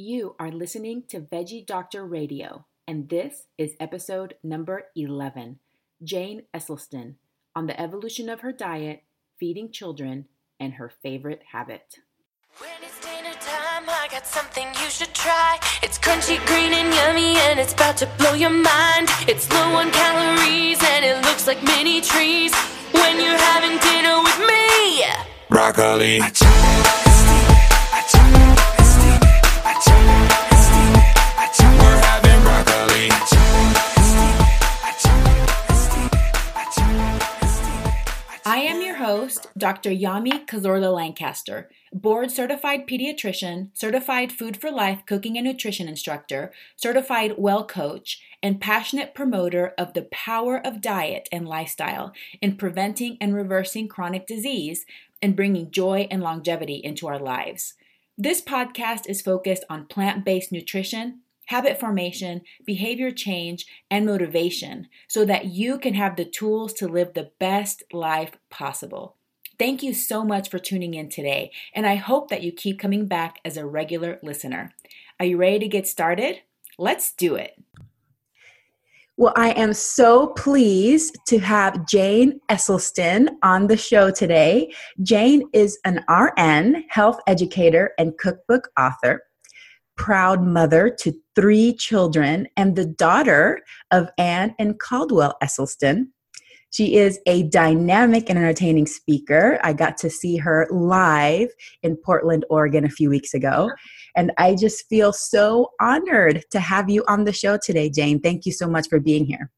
You are listening to Veggie Doctor Radio, and this is episode number 11 Jane Esselstyn on the evolution of her diet, feeding children, and her favorite habit. When it's dinner time, I got something you should try. It's crunchy, green, and yummy, and it's about to blow your mind. It's low on calories, and it looks like mini trees. When you're having dinner with me, broccoli. I am your host, Dr. Yami Cazorla Lancaster, board certified pediatrician, certified food for life cooking and nutrition instructor, certified well coach, and passionate promoter of the power of diet and lifestyle in preventing and reversing chronic disease and bringing joy and longevity into our lives. This podcast is focused on plant based nutrition, habit formation, behavior change, and motivation so that you can have the tools to live the best life possible. Thank you so much for tuning in today, and I hope that you keep coming back as a regular listener. Are you ready to get started? Let's do it. Well, I am so pleased to have Jane Esselstyn on the show today. Jane is an RN, health educator, and cookbook author proud mother to three children and the daughter of Anne and Caldwell Esselstyn. She is a dynamic and entertaining speaker. I got to see her live in Portland, Oregon a few weeks ago. And I just feel so honored to have you on the show today, Jane. Thank you so much for being here.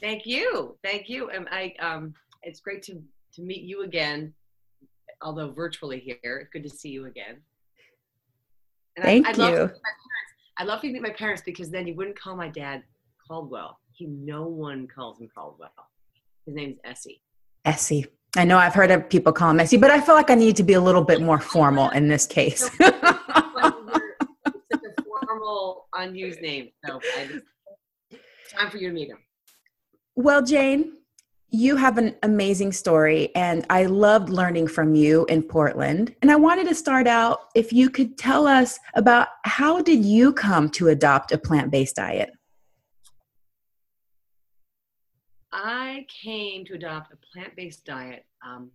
Thank you. Thank you. And I um it's great to to meet you again, although virtually here. Good to see you again. And Thank I, I you. Love to meet my parents. I love to meet my parents because then you wouldn't call my dad Caldwell. He no one calls him Caldwell. His name's Essie. Essie. I know I've heard of people call him Essie, but I feel like I need to be a little bit more formal in this case. It's such a formal, unused name. So I just, time for you to meet him. Well, Jane, you have an amazing story, and I loved learning from you in Portland. And I wanted to start out if you could tell us about how did you come to adopt a plant-based diet? I came to adopt a plant-based diet. Um,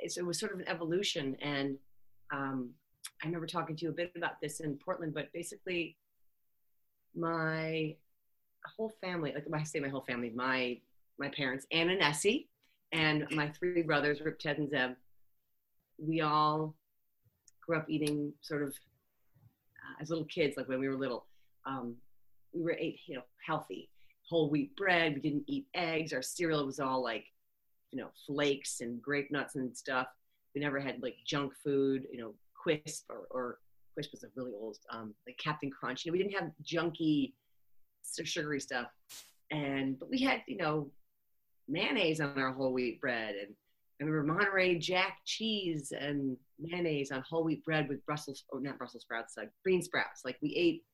it was sort of an evolution, and um, I remember talking to you a bit about this in Portland. But basically, my whole family, like I say, my whole family, my my parents, Anne and Essie, and my three brothers, Rip, Ted, and Zeb. We all grew up eating sort of uh, as little kids, like when we were little. Um, we were ate, you know, healthy whole wheat bread. We didn't eat eggs. Our cereal was all like, you know, flakes and grape nuts and stuff. We never had like junk food, you know, Quisp or, or Quisp was a really old, um, like Cap'n Crunch. You know, we didn't have junky, sugary stuff. And, but we had, you know, mayonnaise on our whole wheat bread. And I remember Monterey Jack cheese and mayonnaise on whole wheat bread with Brussels, or not Brussels sprouts, like green sprouts. Like we ate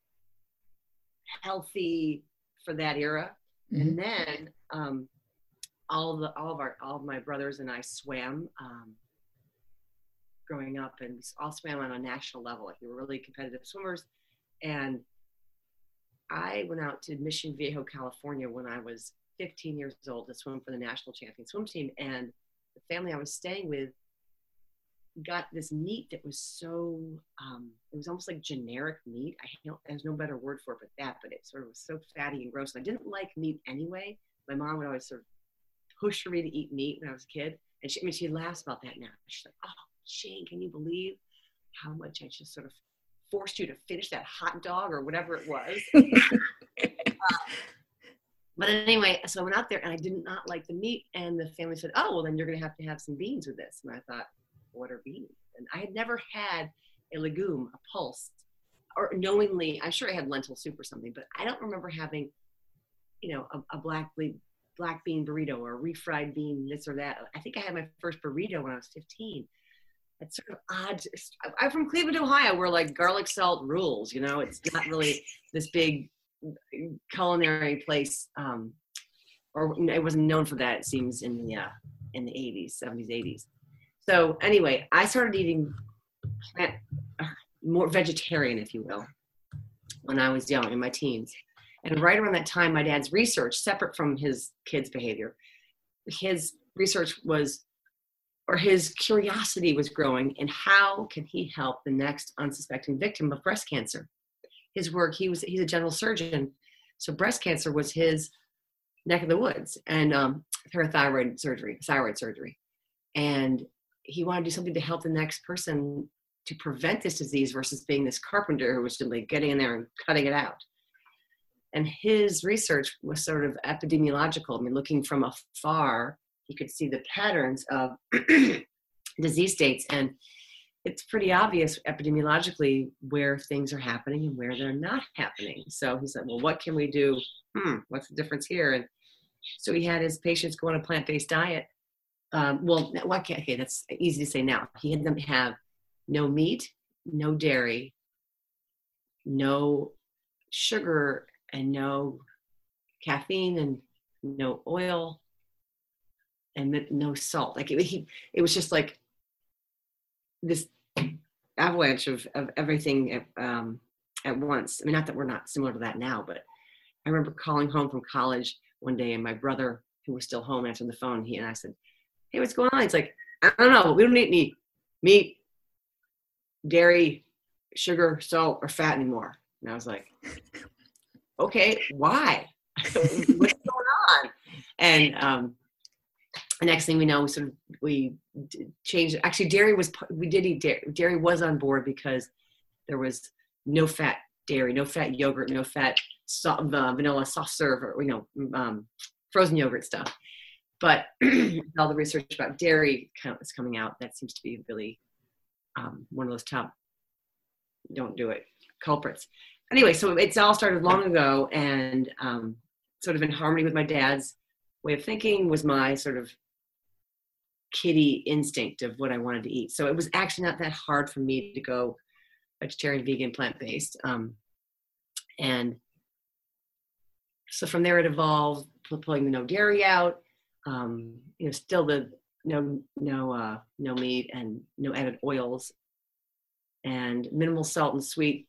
healthy for that era. And then um, all the all of our all of my brothers and I swam um, growing up, and we all swam on a national level. Like we were really competitive swimmers. And I went out to Mission Viejo, California, when I was 15 years old to swim for the national champion swim team. And the family I was staying with got this meat that was so um, it was almost like generic meat. I don't there's no better word for it but that, but it sort of was so fatty and gross. And I didn't like meat anyway. My mom would always sort of push for me to eat meat when I was a kid. And she I mean she laughs about that now. She's like, Oh, Jane, can you believe how much I just sort of forced you to finish that hot dog or whatever it was? Uh, but anyway, so I went out there and I did not like the meat. And the family said, Oh, well, then you're going to have to have some beans with this. And I thought, What are beans? And I had never had a legume, a pulse, or knowingly, I'm sure I had lentil soup or something, but I don't remember having, you know, a, a black, black bean burrito or a refried bean, this or that. I think I had my first burrito when I was 15. It's sort of odd. I'm from Cleveland, Ohio, where like garlic salt rules, you know, it's not really this big culinary place, um, or it wasn't known for that. It seems in the uh, in the 80s, 70s, 80s. So anyway, I started eating plant, uh, more vegetarian, if you will, when I was young in my teens. And right around that time, my dad's research, separate from his kids' behavior, his research was, or his curiosity was growing in how can he help the next unsuspecting victim of breast cancer. His work, he was he's a general surgeon, so breast cancer was his neck of the woods, and um, parathyroid surgery, thyroid surgery, and he wanted to do something to help the next person to prevent this disease versus being this carpenter who was simply getting in there and cutting it out. And his research was sort of epidemiological. I mean, looking from afar, he could see the patterns of disease states. And it's pretty obvious epidemiologically where things are happening and where they're not happening. So he said, well, what can we do? Hmm, what's the difference here? And so he had his patients go on a plant based diet. Um, well, why can't, okay, that's easy to say now. He had them have no meat, no dairy, no sugar, and no caffeine, and no oil, and no salt. Like it, he, it was just like this avalanche of, of everything at, um, at once. I mean, not that we're not similar to that now, but I remember calling home from college one day, and my brother, who was still home, answered the phone. He and I said, "Hey, what's going on?" It's like, "I don't know. We don't eat any meat, dairy, sugar, salt, or fat anymore." And I was like, "Okay, why? what's going on?" And um, next thing we know, we sort of we changed. Actually, dairy was we did eat dairy. Dairy was on board because there was no fat dairy, no fat yogurt, no fat so, uh, vanilla soft serve, or you know, um, frozen yogurt stuff. But all the research about dairy is coming out. That seems to be really um, one of those top don't do it culprits. Anyway, so it's all started long ago, and um, sort of in harmony with my dad's way of thinking was my sort of kitty instinct of what I wanted to eat. So it was actually not that hard for me to go vegetarian, vegan, plant based. Um, and so from there it evolved, pulling the no dairy out. Um, you know, still the no no uh, no meat and no added oils, and minimal salt and sweet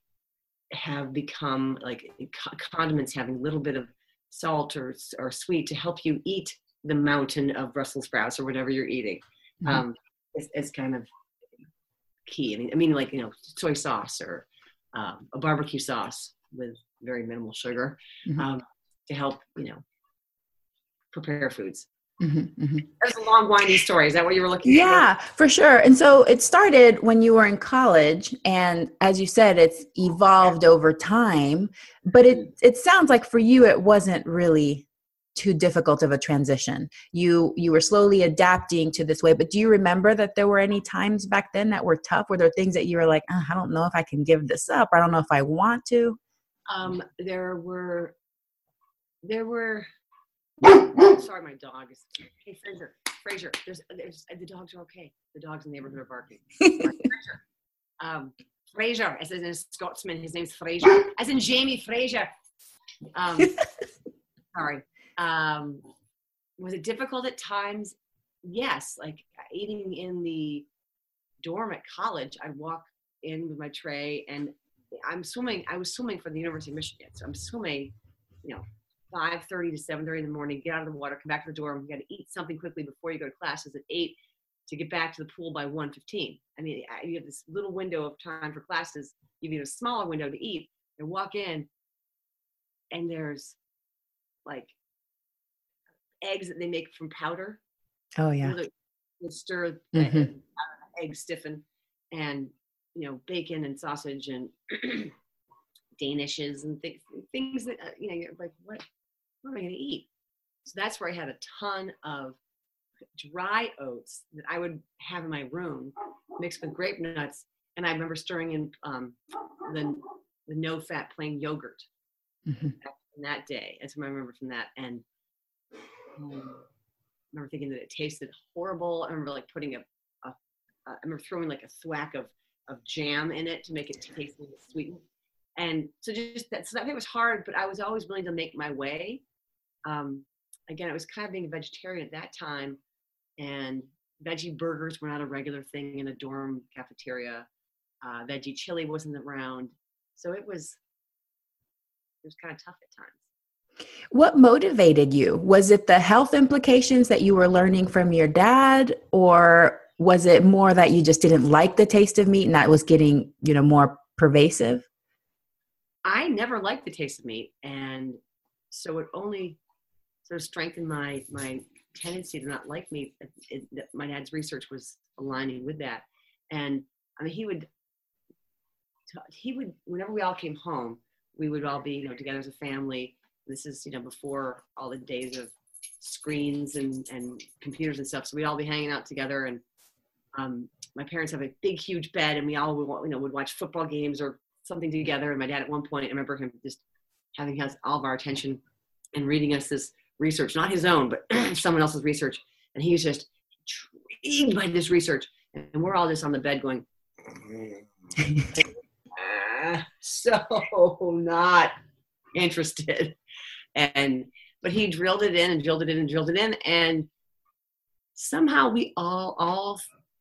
have become like condiments having a little bit of salt or or sweet to help you eat the mountain of Brussels sprouts or whatever you're eating. Mm-hmm. Um, is, is kind of key. I mean, I mean, like you know, soy sauce or um, a barbecue sauce with very minimal sugar mm-hmm. um, to help you know prepare foods. Mm-hmm, mm-hmm. That's a long, winding story. Is that what you were looking yeah, for? for sure. And so it started when you were in college, and as you said, it's evolved over time. But it it sounds like for you, it wasn't really too difficult of a transition. You you were slowly adapting to this way but do you remember that there were any times back then that were tough? Were there things that you were like oh, i don't know if i can give this up. I don't know if i want to um there were there were sorry my dog is hey fraser fraser there's there's the dogs are okay. The dogs in the neighborhood are barking. Fraser um fraser as in a scotsman his name's fraser as in jamie fraser. Um sorry um, was it difficult at times? Yes, like eating in the dorm at college, I'd walk in with my tray and I'm swimming. I was swimming for the University of Michigan, so I'm swimming, you know, 5:30 to 7:30 in the morning. Get out of the water, come back to the dorm. You got to eat something quickly before you go to classes at eight to get back to the pool by 1:15. I mean, you have this little window of time for classes. You have a smaller window to eat. And walk in, and there's like eggs that they make from powder. Oh yeah. they stir mm-hmm. eggs stiffen and you know bacon and sausage and danishes and th- things that uh, you know you're like what what am I going to eat? So that's where I had a ton of dry oats that I would have in my room mixed with grape nuts. And I remember stirring in um, the, the no fat plain yogurt mm-hmm. that day. That's what I remember from that. And I remember thinking that it tasted horrible. I remember like putting a, remember throwing like a thwack of of jam in it to make it taste a little sweet. And so just that, so that it was hard, but I was always willing to make my way. Um, again, I was kind of being a vegetarian at that time, and veggie burgers were not a regular thing in a dorm cafeteria. uh, veggie chili wasn't around. So it was it was kind of tough at times. What motivated you? Was it the health implications that you were learning from your dad, or was it more that you just didn't like the taste of meat and that was getting, you know, more pervasive? I never liked the taste of meat, and so it only sort of strengthened my my tendency to not like meat. It, it, my dad's research was aligning with that, and I mean, he would he would whenever we all came home, we would all be you know together as a family. This is you know before all the days of screens and and computers and stuff. So we'd all be hanging out together, and um, my parents have a big huge bed, and we all would you know would watch football games or something together. And my dad at one point, I remember him just having us all of our attention and reading us this research, not his own, but someone else's research. And he was just intrigued by this research. And we're all just on the bed going, ah, so not interested. And, but he drilled it in and drilled it in and drilled it in. And somehow we all, all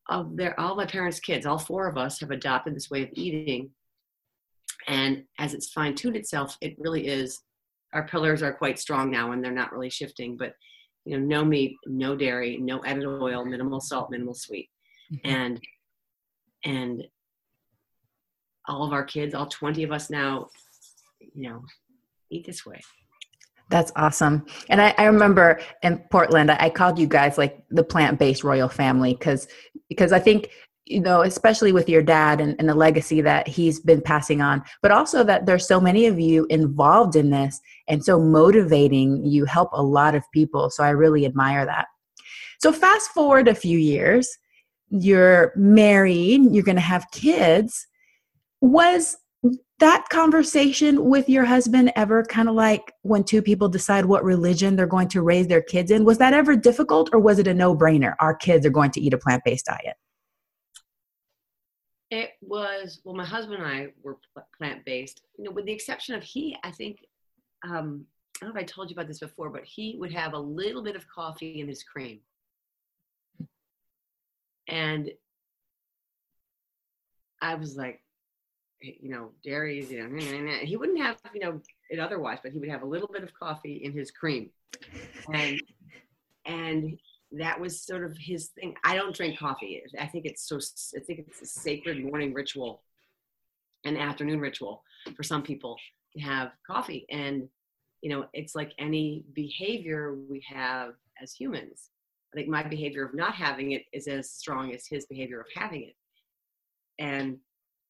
of their, all my parents' kids, all four of us have adopted this way of eating. And as it's fine tuned itself, it really is our pillars are quite strong now and they're not really shifting but you know no meat no dairy no added oil minimal salt minimal sweet mm-hmm. and and all of our kids all 20 of us now you know eat this way that's awesome. And I, I, remember in Portland, I called you guys like the plant-based royal family because because I think you know, especially with your dad and, and, the legacy that he's been passing on, but also that there's so many of you involved in this and so motivating. You help a lot of people. So I really admire that. So fast forward a few years, you're married, you're going to have kids. Was that conversation with your husband ever kind of like when two people decide what religion they're going to raise their kids in? Was that ever difficult or was it a no brainer? Our kids are going to eat a plant based diet. It was well, my husband and I were plant based. You know, with the exception of he, I think. Um, I don't know if I told you about this before, but he would have a little bit of coffee in his cream, and I was like, Eh, you know, dairy, you know, he wouldn't have, you know, it otherwise, but he would have a little bit of coffee in his cream, and and that was sort of his thing. I don't drink coffee. I think it's so. I think it's a sacred morning ritual, an afternoon ritual for some people to have coffee, and you know, it's like any behavior we have as humans. I think my behavior of not having it is as strong as his behavior of having it, and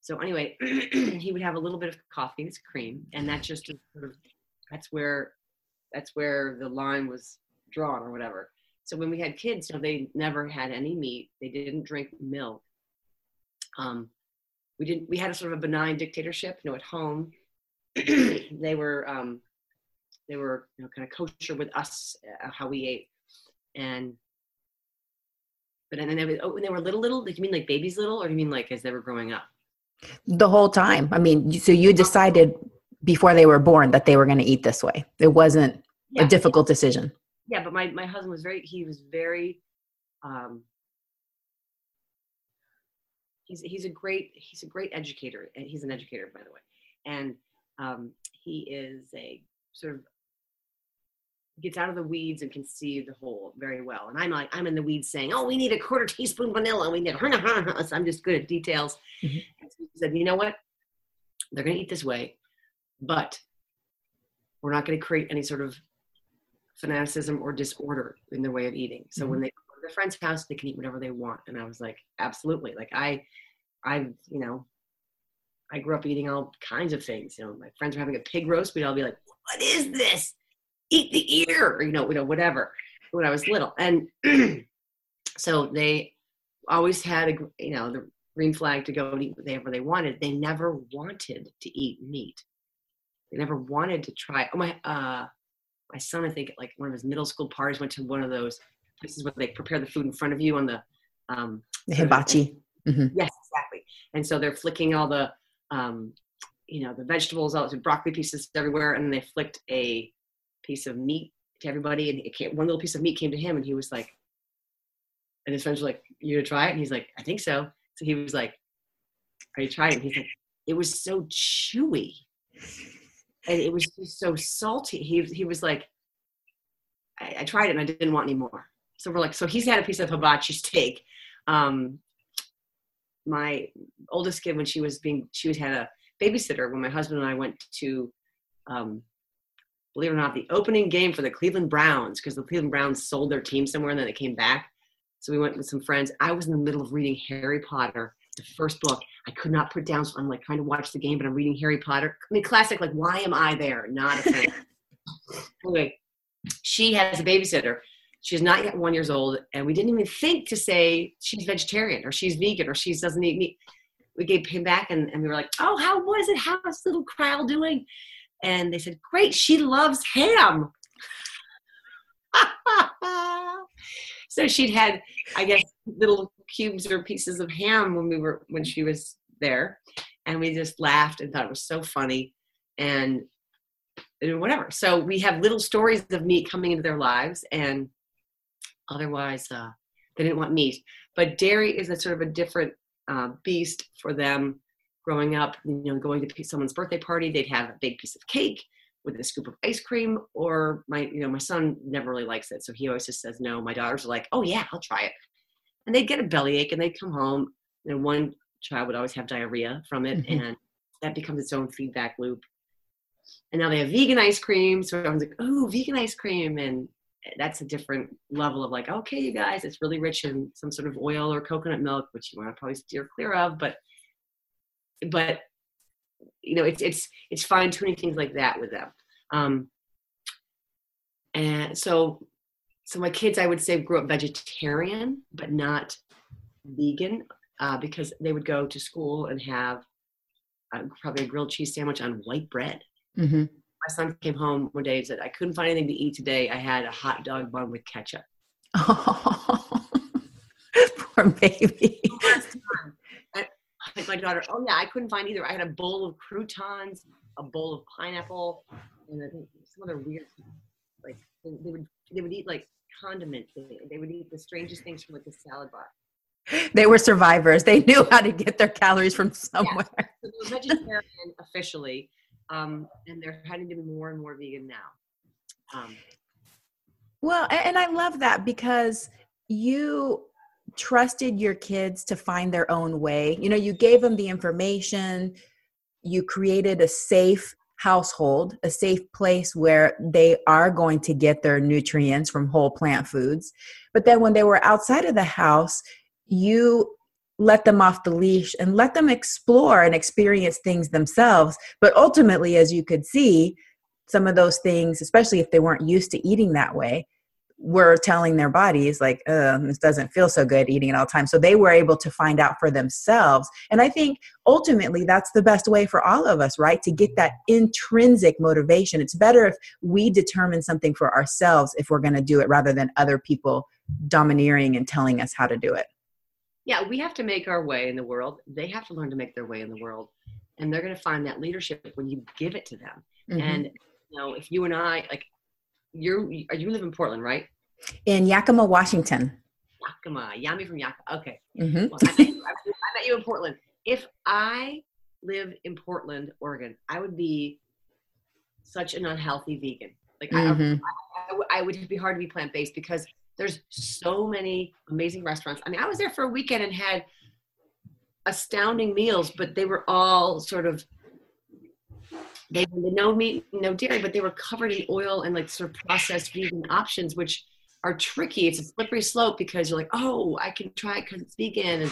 so anyway, he would have a little bit of coffee, it's cream, and that just sort of that's where that's where the line was drawn or whatever so when we had kids, know, they never had any meat. They didn't drink milk. Um, we didn't. We had a sort of a benign dictatorship. You know, at home, they were um, they were you know kind of kosher with us uh, how we ate, and but and then they, oh, when they were little, little. Like you mean like babies little, or do you mean like as they were growing up? The whole time. I mean, so you decided before they were born that they were going to eat this way. It wasn't yeah, a difficult decision yeah, but my, my husband was very, he was very, um, he's, he's a great, he's a great educator and he's an educator, by the way. And um, he is a sort of gets out of the weeds and can see the whole very well. And I'm like, I'm in the weeds saying, oh, we need a quarter teaspoon vanilla. We need, so I'm just good at details. Mm-hmm. So he said, you know what? They're going to eat this way, but we're not going to create any sort of fanaticism or disorder in their way of eating. So mm-hmm. when they go to their friend's house, they can eat whatever they want. And I was like, absolutely. Like I, I, you know, I grew up eating all kinds of things. You know, my friends were having a pig roast. We'd all be like, "What is this? Eat the ear," you know, you know, whatever. When I was little, and so they always had a, you know, the green flag to go and eat whatever they wanted. They never wanted to eat meat. They never wanted to try. Oh my, uh, my son, I think, like one of his middle school parties, went to one of those places where they prepare the food in front of you on the um, the hibachi. Mm-hmm. Yes, exactly. And so they're flicking all the, um, you know, the vegetables, all the broccoli pieces everywhere, and they flicked a piece of meat to everybody, and it came, one little piece of meat came to him, and he was like, and his friends were like, "You gonna try it?" And he's like, "I think so." So he was like, I tried it. He's like, it was so chewy, and it was just so salty. He he was like, I, I tried it and I didn't want any more. So we're like, so he's had a piece of hibachi steak. Um, my oldest kid, when she was being, she was had a babysitter when my husband and I went to, um, believe it or not, the opening game for the Cleveland Browns because the Cleveland Browns sold their team somewhere and then they came back. So we went with some friends. I was in the middle of reading Harry Potter, the first book. I could not put down, so I'm like trying to watch the game, but I'm reading Harry Potter. I mean, classic. Like, why am I there? Not a fan. anyway, she has a babysitter. She's not yet one years old, and we didn't even think to say she's vegetarian or she's vegan or she doesn't eat meat. We gave him back, and, and we were like, "Oh, how was it? How's little Kyle doing?" And they said, "Great, she loves ham." so she'd had, I guess, little cubes or pieces of ham when we were when she was there, and we just laughed and thought it was so funny, and and whatever. So we have little stories of meat coming into their lives, and otherwise, uh, they didn't want meat. But dairy is a sort of a different uh, beast for them. Growing up, you know, going to someone's birthday party, they'd have a big piece of cake with a scoop of ice cream. Or my, you know, my son never really likes it, so he always just says no. My daughters are like, "Oh yeah, I'll try it," and they'd get a bellyache, and they'd come home, and one child would always have diarrhea from it, Mhm. and that becomes its own feedback loop and now they have vegan ice cream. So everyone's like, "Oh, vegan ice cream," and that's a different level of like, okay, you guys, it's really rich in some sort of oil or coconut milk, which you want to probably steer clear of. But, but you know, it's it's it's fine tuning things like that with them. Um, and so, so my kids, I would say, grew up vegetarian, but not vegan, uh, because they would go to school and have uh, probably a grilled cheese sandwich on white bread Mm-hmm. my son came home one day and said, I couldn't find anything to eat today. I had a hot dog bun with ketchup. Poor baby. Like my daughter, oh yeah, I couldn't find either. I had a bowl of croutons, a bowl of pineapple, and I think some other weird, like they they would they would eat like condiments. They, they would eat the strangest things from like the salad bar. They were survivors. They knew how to get their calories from somewhere. So they're vegetarian officially, um, and they're heading to be more and more vegan now. Um, Well, and I love that because you trusted your kids to find their own way. You know, you gave them the information, you created a safe household, a safe place where they are going to get their nutrients from whole plant foods. But then when they were outside of the house, you let them off the leash and let them explore and experience things themselves. But ultimately, as you could see, some of those things, especially if they weren't used to eating that way, were telling their bodies like this doesn't feel so good eating it all the time so they were able to find out for themselves and i think ultimately that's the best way for all of us right to get that intrinsic motivation it's better if we determine something for ourselves if we're going to do it rather than other people domineering and telling us how to do it yeah, we have to make our way in the world. They have to learn to make their way in the world, and they're going to find that leadership when you give it to them. Mhm. And you know, if you and I like, you're you live in Portland, right? In yakima washington Yakima, Yami from Yakima. Okay, Mhm. well, I, met you, I met you in Portland. If I live in Portland, Oregon, I would be such an unhealthy vegan. Like I, Mhm. I, w- I would be hard to be plant based because there's so many amazing restaurants. I mean, I was there for a weekend and had astounding meals, but they were all sort of they no meat, no dairy, but they were covered in oil and like sort of processed vegan options, which are tricky. It's a slippery slope because you're like, oh, I can try it because it's vegan. And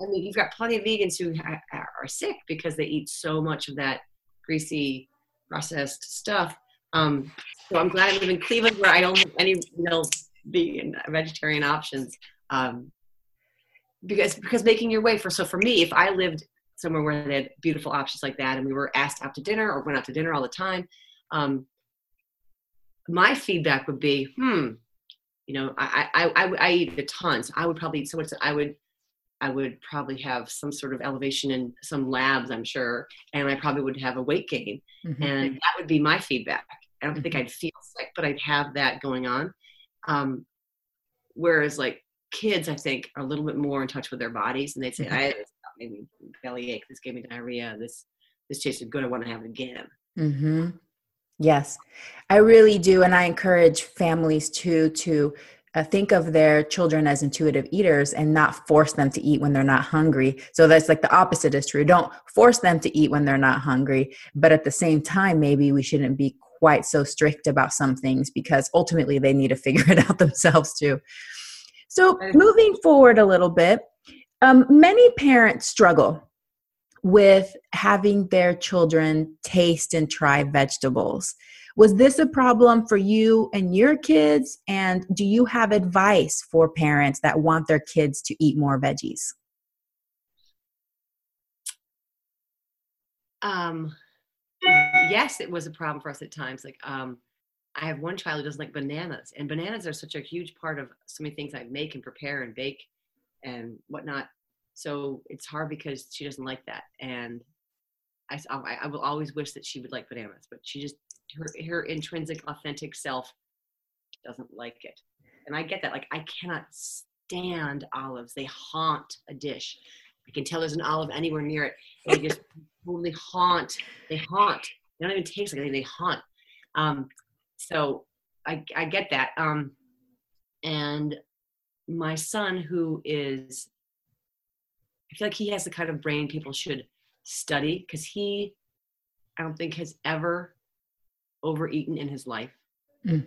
I mean, you've got plenty of vegans who ha- are sick because they eat so much of that greasy processed stuff. Um, so I'm glad I live in Cleveland where I don't have any real vegan vegetarian options. Um, because because making your way for so for me, if I lived somewhere where they had beautiful options like that, and we were asked out to dinner or went out to dinner all the time, um, my feedback would be, hmm, you know, I I, I, I eat a ton, so I would probably eat so much that I would I would probably have some sort of elevation in some labs, I'm sure, and I probably would have a weight gain, Mhm. and that would be my feedback. I don't think I'd feel sick, but I'd have that going on. Um, whereas like kids, I think, are a little bit more in touch with their bodies, and they'd say, Mhm. "I this stuff," maybe belly ache. This gave me diarrhea. This this tasted good. I want to have it again. Yes, I really do, and I encourage families too to uh, think of their children as intuitive eaters and not force them to eat when they're not hungry. So that's like the opposite is true. Don't force them to eat when they're not hungry, but at the same time, maybe we shouldn't be quite so strict about some things because ultimately they need to figure it out themselves too. So moving forward a little bit, um, many parents struggle with having their children taste and try vegetables. Was this a problem for you and your kids? And do you have advice for parents that want their kids to eat more veggies? Um, yes, it was a problem for us at times. Like, um, I have one child who doesn't like bananas, and bananas are such a huge part of so many things I make and prepare and bake and whatnot. So it's hard because she doesn't like that, and I, I will always wish that she would like bananas, but she just her her intrinsic, authentic self doesn't like it, and I get that. Like I cannot stand olives; they haunt a dish. I can tell there's an olive anywhere near it. They just totally haunt. They haunt. They don't even taste like anything. They haunt. Um, so I, I get that. Um, and my son, who is, I feel like he has the kind of brain people should study because he, I don't think, has ever overeaten in his life. Mm.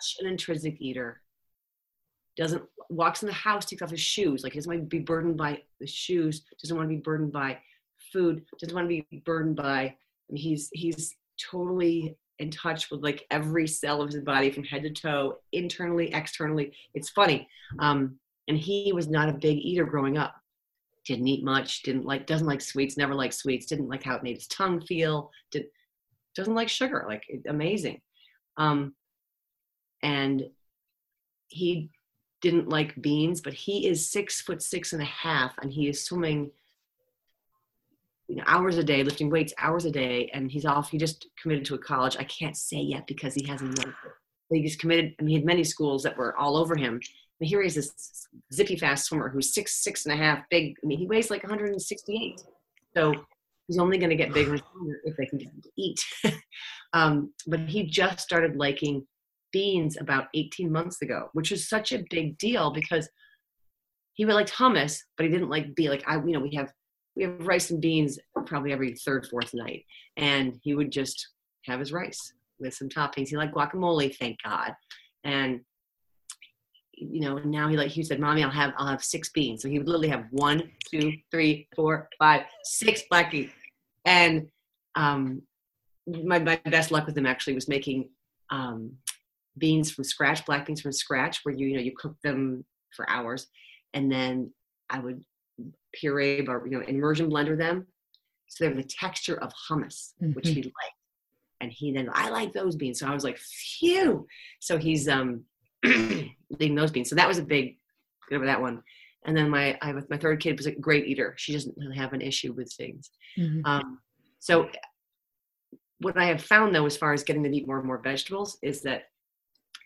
Such an intrinsic eater. Doesn't walks in the house, takes off his shoes. Like he doesn't want to be burdened by the shoes. Doesn't want to be burdened by food. Doesn't want to be burdened by. I mean, he's he's totally in touch with like every cell of his body from head to toe, internally, externally. It's funny. Um, and he was not a big eater growing up. Didn't eat much. Didn't like. Doesn't like sweets. Never liked sweets. Didn't like how it made his tongue feel. Did doesn't like sugar. Like amazing. Um, and he didn't like beans, but he is six foot six and a half, and he is swimming you know, hours a day, lifting weights hours a day, and he's off. He just committed to a college. I can't say yet because he hasn't. He just committed. I mean, he had many schools that were all over him. And is, this zippy fast swimmer who's six, six and a half, big. I mean, he weighs like 168. So he's only going to get bigger if they can get him to eat. um, but he just started liking beans about 18 months ago, which is such a big deal because he would like hummus, but he didn't like be like I. You know, we have we have rice and beans probably every third, fourth night. And he would just have his rice with some toppings. He liked guacamole, thank God. And you know, now he like he said, Mommy, I'll have I'll have six beans. So he would literally have one, two, three, four, five, six black beans. And um my, my best luck with him actually was making um beans from scratch, black beans from scratch, where you you know you cook them for hours, and then I would puree or you know immersion blender them so they have the texture of hummus mm-hmm. which he liked and he then i like those beans so i was like phew so he's um eating those beans so that was a big good over that one and then my I, my third kid was a great eater she doesn't really have an issue with things mm-hmm. um, so what i have found though as far as getting them to eat more and more vegetables is that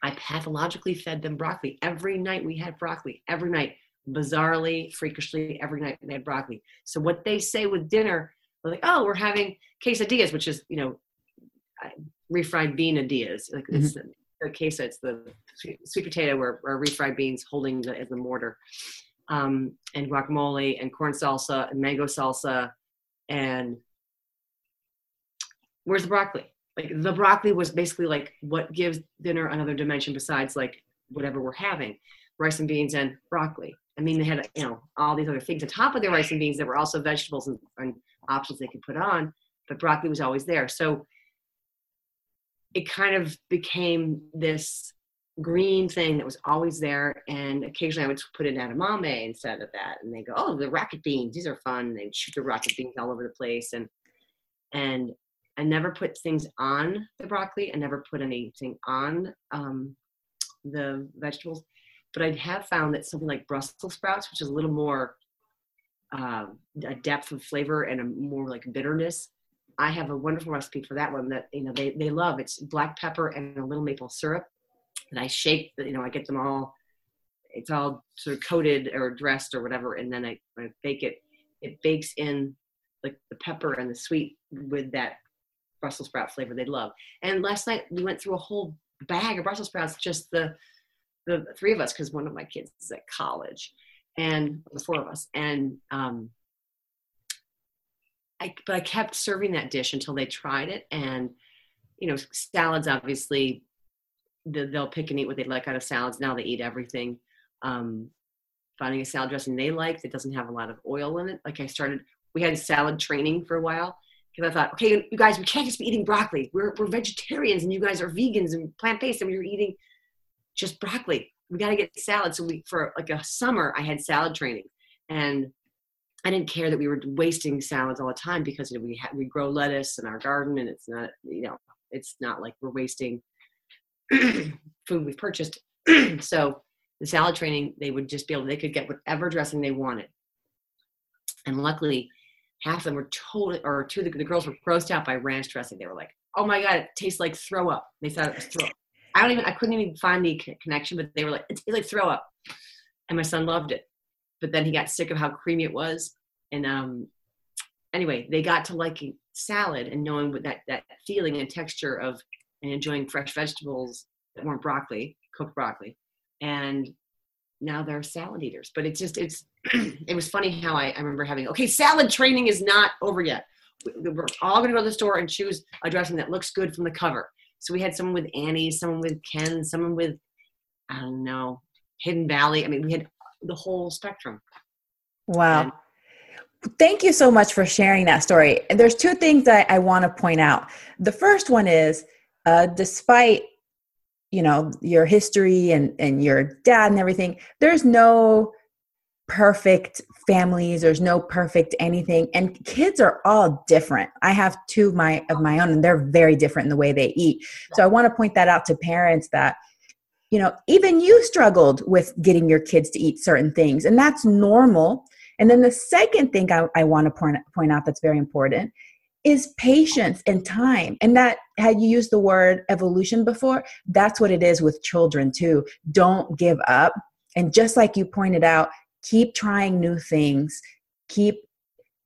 i pathologically fed them broccoli every night we had broccoli every night bizarrely, freakishly, every night they had broccoli. So what they say with dinner, they're like, oh, we're having quesadillas, which is, you know, refried bean adillas. Like mm-hmm. it's the, queso, it's the sweet potato or, or refried beans holding the, as the mortar. Um, and guacamole and corn salsa and mango salsa and where's the broccoli? Like the broccoli was basically like what gives dinner another dimension besides like whatever we're having, rice and beans and broccoli. I mean, they had you know all these other things on top of their rice and beans that were also vegetables and, and options they could put on, but broccoli was always there. So it kind of became this green thing that was always there. And occasionally I would put in edamame instead of that. And they go, oh, the rocket beans, these are fun. They shoot the rocket beans all over the place. And and I never put things on the broccoli. I never put anything on um, the vegetables. But I have found that something like Brussels sprouts, which is a little more uh, a depth of flavor and a more like bitterness. I have a wonderful recipe for that one that you know they, they love. It's black pepper and a little maple syrup. And I shake, you know, I get them all. It's all sort of coated or dressed or whatever, and then I, I bake it. it bakes in like the pepper and the sweet with that Brussels sprout flavor they love. And last night we went through a whole bag of Brussels sprouts, just the the three of us, because one of my kids is at college, and the four of us. And um, I but I kept serving that dish until they tried it. And you know, salads obviously the, they'll pick and eat what they like out of salads. Now they eat everything. Um, finding a salad dressing they like that doesn't have a lot of oil in it. Like I started, we had salad training for a while because I thought, okay, you guys, we can't just be eating broccoli. We're, we're vegetarians and you guys are vegans and plant based and we are eating just broccoli. We got to get salad. So we, for like a summer, I had salad training and I didn't care that we were wasting salads all the time because you know, we ha- we grow lettuce in our garden and it's not, you know, it's not like we're wasting food we've purchased. so the salad training, they would just be able, they could get whatever dressing they wanted. And luckily, half of them were totally, or two of the, the girls were grossed out by ranch dressing. They were like, oh my God, it tastes like throw up. They thought it was throw up. I don't even, I couldn't even find the connection, but they were like, it's like throw up. And my son loved it. But then he got sick of how creamy it was. And um, anyway, they got to liking salad and knowing what that, that feeling and texture of and enjoying fresh vegetables that weren't broccoli, cooked broccoli. And now they're salad eaters. But it's just, it's, it was funny how I, I remember having, okay, salad training is not over yet. We're all going to go to the store and choose a dressing that looks good from the cover. So we had someone with Annie, someone with Ken, someone with, I don't know, Hidden Valley. I mean, we had the whole spectrum. Wow. And, Thank you so much for sharing that story. And there's two things that I want to point out. The first one is, uh, despite you know your history and and your dad and everything, there's no perfect families. There's no perfect anything, and kids are all different. I have two of my of my own, and they're very different in the way they eat. So I want to point that out to parents that you know even you struggled with getting your kids to eat certain things, and that's normal and then the second thing I, I want to point, point out that's very important is patience and time. And that, had you used the word evolution before, that's what it is with children too. Don't give up. And just like you pointed out, keep trying new things, keep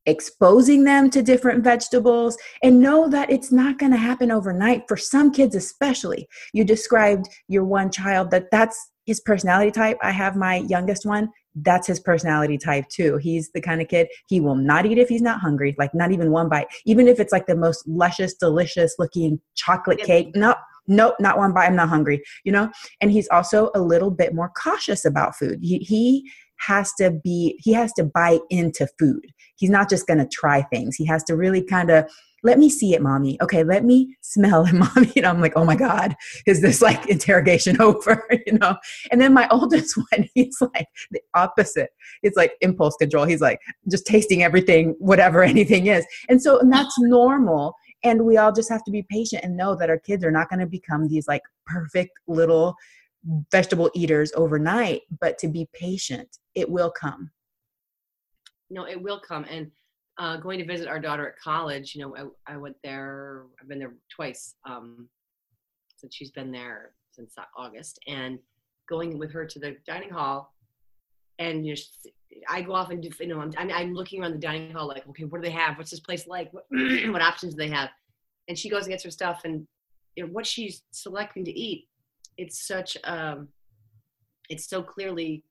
exposing them to different vegetables, and know that it's not going to happen overnight for some kids, especially. You described your one child that that's his personality type. I have my youngest one that's his personality type too. He's the kind of kid he will not eat if he's not hungry, like not even one bite, even if it's like the most luscious, delicious looking chocolate cake. nope nope, not one bite. I'm not hungry, you know? And he's also a little bit more cautious about food. He, he has to be, he has to buy into food. He's not just going to try things. He has to really kind of let me see it, mommy. Okay, let me smell it, mommy. And I'm like, oh my God, is this like interrogation over? you know? And then my oldest one, he's like the opposite. It's like impulse control. He's like just tasting everything, whatever anything is. And so and that's normal. And we all just have to be patient and know that our kids are not going to become these like perfect little vegetable eaters overnight, but to be patient, it will come. No, it will come. And uh, going to visit our daughter at college, you know, I, I went there, I've been there twice um, since she's been there since August, and going with her to the dining hall. And you I go off and do, you know, I'm, I'm looking around the dining hall like, okay, what do they have? What's this place like? What, what options do they have? And she goes and gets her stuff, and you know, what she's selecting to eat, it's such, um, it's so clearly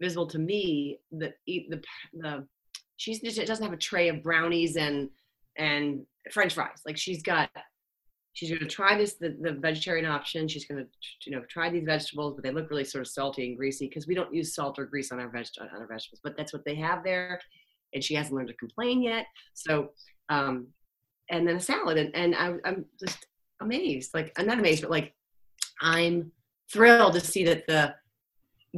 visible to me that the the she's just doesn't have a tray of brownies and and french fries. Like she's got she's going to try this the, the vegetarian option. She's going to you know try these vegetables but they look really sort of salty and greasy because we don't use salt or grease on our veg on our vegetables but that's what they have there and she hasn't learned to complain yet. So um and then a salad and, and I, i'm just amazed like i'm not amazed but like i'm thrilled to see that the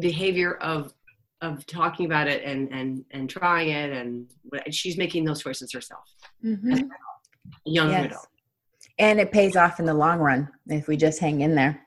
behavior of of talking about it and and and trying it and she's making those choices herself mm-hmm. young yes. and it pays off in the long run if we just hang in there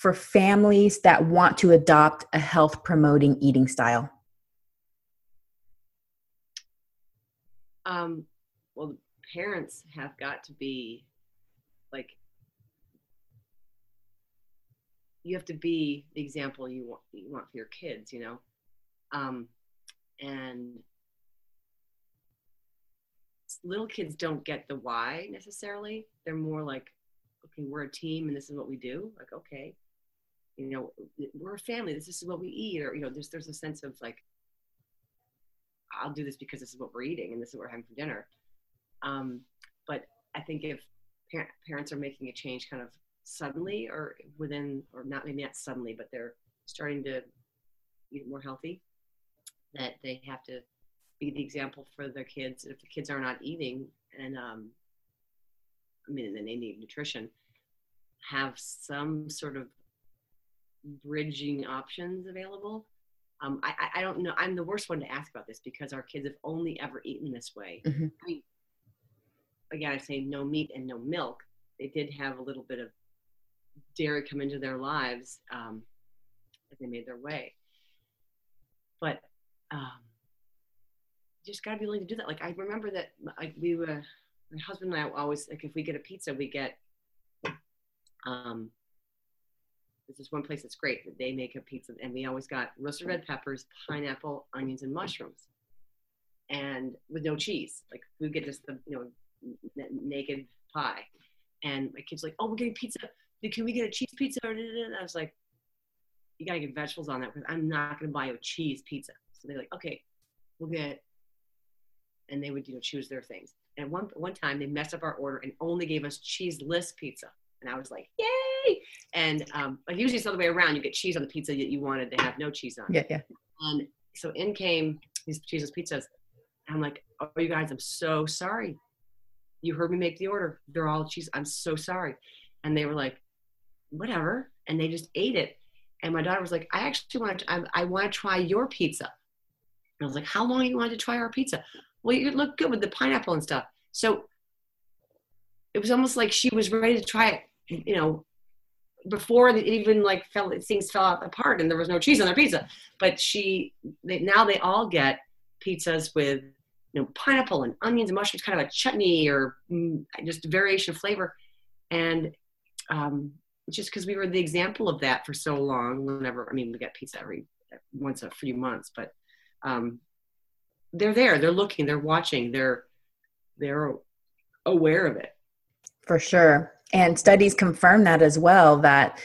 for families that want to adopt a health promoting eating style? Um, well, parents have got to be like, you have to be the example you want, you want for your kids, you know? Um, and little kids don't get the why necessarily. They're more like, okay, we're a team and this is what we do. Like, okay, you know, we're a family. This is what we eat. Or, you know, there's, there's a sense of like, I'll do this because this is what we're eating and this is what we're having for dinner. Um, but I think if par- parents are making a change kind of suddenly or within, or not maybe not suddenly, but they're starting to eat more healthy, that they have to be the example for their kids. If the kids are not eating, and um, I mean, then they need nutrition, have some sort of bridging options available. Um, I, I don't know. I'm the worst one to ask about this because our kids have only ever eaten this way. Mm-hmm. I mean, again, I say no meat and no milk. They did have a little bit of dairy come into their lives um, as they made their way. But um, just got to be willing to do that. Like I remember that like we were, my husband and I always like if we get a pizza, we get um this is one place that's great that they make a pizza and we always got roasted red peppers, pineapple, onions, and mushrooms. And with no cheese. Like we get just the you know n- naked pie. And my kids like, oh, we're getting pizza. Can we get a cheese pizza? And I was like, you gotta get vegetables on that because I'm not gonna buy a cheese pizza. So they're like, okay, we'll get and they would you know choose their things. And one one time they messed up our order and only gave us cheeseless pizza, and I was like, yay! And um, like usually it's the other way around. You get cheese on the pizza that you wanted to have no cheese on. Yeah, yeah. And so in came these cheeseless pizzas. And I'm like, oh, you guys, I'm so sorry. You heard me make the order. They're all cheese. I'm so sorry. And they were like, whatever. And they just ate it. And my daughter was like, I actually want to, I, I want to try your pizza. And I was like, how long you wanted to try our pizza? Well, you look good with the pineapple and stuff. So it was almost like she was ready to try it, you know, before it even like fell, things fell apart and there was no cheese on their pizza. But she, they, now they all get pizzas with, you know, pineapple and onions and mushrooms, kind of a chutney or mm, just variation of flavor. And um, just because we were the example of that for so long, whenever, I mean, we get pizza every once a few months, but um, they're there, they're looking, they're watching, they're, they're aware of it. For sure. And studies confirm that as well that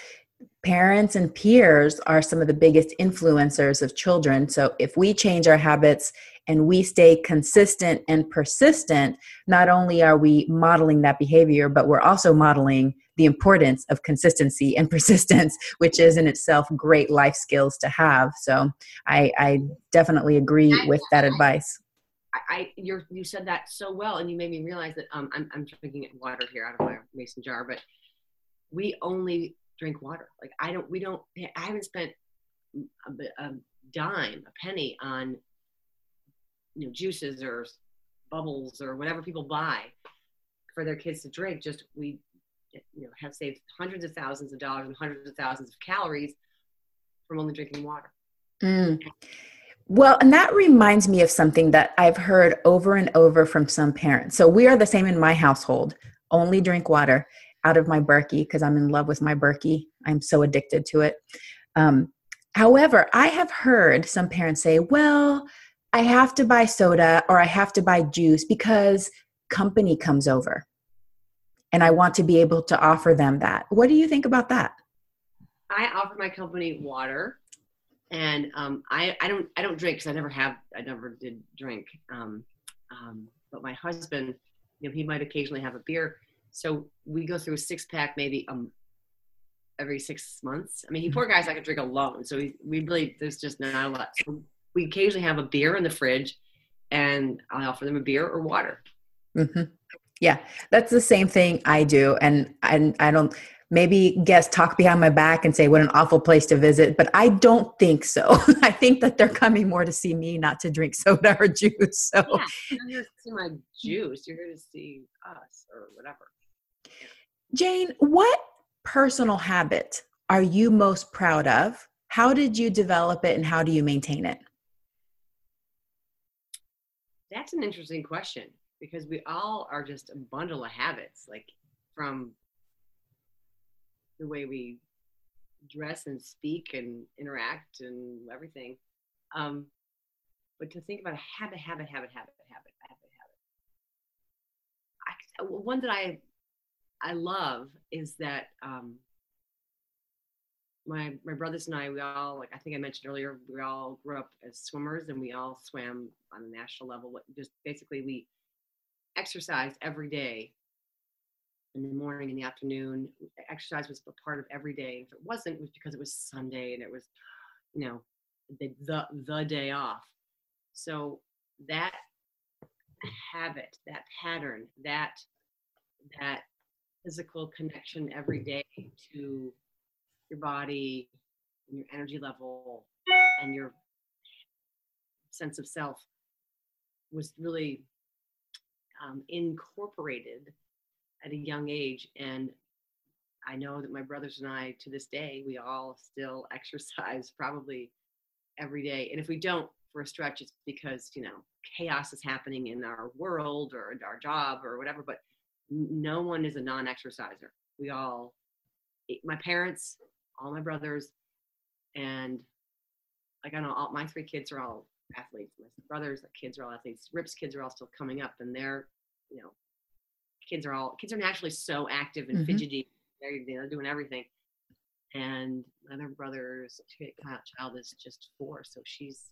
parents and peers are some of the biggest influencers of children. So if we change our habits and we stay consistent and persistent, not only are we modeling that behavior, but we're also modeling the importance of consistency and persistence, which is in itself great life skills to have. So I, I definitely agree with that advice. I, you you said that so well, and you made me realize that um, I'm, I'm drinking water here out of my mason jar, but we only drink water. Like I don't, we don't, I haven't spent a, a dime, a penny on you know juices or bubbles or whatever people buy for their kids to drink. Just we you know have saved hundreds of thousands of dollars and hundreds of thousands of calories from only drinking water. Mm. Well, and that reminds me of something that I've heard over and over from some parents. So we are the same in my household. Only drink water out of my Berkey because I'm in love with my Berkey. I'm so addicted to it. Um, however, I have heard some parents say, "Well, I have to buy soda or I have to buy juice because company comes over." and I want to be able to offer them that. What do you think about that? I offer my company water, and um, I, I don't I don't drink because I never have I never did drink. Um, um, but my husband, you know, he might occasionally have a beer. So we go through a six pack maybe um every six months. I mean, he poor guys I could drink alone, so we, we really there's just not a lot. So we occasionally have a beer in the fridge, and I offer them a beer or water. Mm-hmm. Yeah, that's the same thing I do. And I, I don't, maybe guests talk behind my back and say, what an awful place to visit. But I don't think so. I think that they're coming more to see me, not to drink soda or juice. So, yeah, you're here to see my juice. You're here to see us or whatever. Jane, what personal habit are you most proud of? How did you develop it and how do you maintain it? That's an interesting question because we all are just a bundle of habits, like from the way we dress and speak and interact and everything. Um, but to think about a habit, habit, habit, habit, habit, habit, habit. I, one that I I love is that um, my my brothers and I, we all like I think I mentioned earlier, we all grew up as swimmers and we all swam on a national level. Just basically we exercised every day in the morning in the afternoon exercise was a part of every day. If it wasn't it was because it was sunday and it was you know the the, the day off. So that habit that pattern that that physical connection every day to your body and your energy level and your sense of self was really um, incorporated at a young age. And I know that my brothers and I, to this day, we all still exercise probably every day. And if we don't for a stretch, it's because, you know, chaos is happening in our world or our job or whatever. But no one is a non exerciser. We all, eh, my parents, all my brothers, and like I know all my three kids are all athletes. My brothers, the kids are all athletes. Rip's kids are all still coming up, and they're, you know, kids are all kids are naturally so active and mm-hmm. fidgety. They're, they're doing everything. And my other brother's child is just four, so she's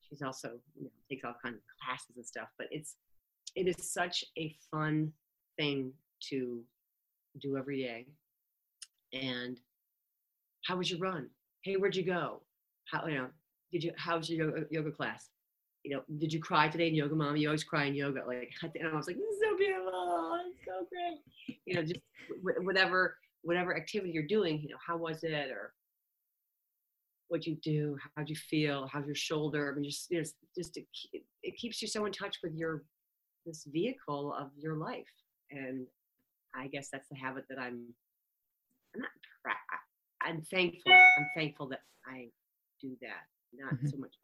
she's also you know, takes all kinds of classes and stuff. But it's it is such a fun thing to do every day. And how was your run? Hey, where'd you go? How you know did you how was your yoga, yoga class you know did you cry today in yoga mom? You always cry in yoga. Like and i was like this is so beautiful. It's so great. You know just whatever whatever activity you're doing you know how was it or what you do? How'd you feel? How's your shoulder? I mean just you know just it, it keeps you so in touch with your this vehicle of your life. And i guess that's the habit that i'm i'm not proud i'm thankful i'm thankful that i do that not mm-hmm. so much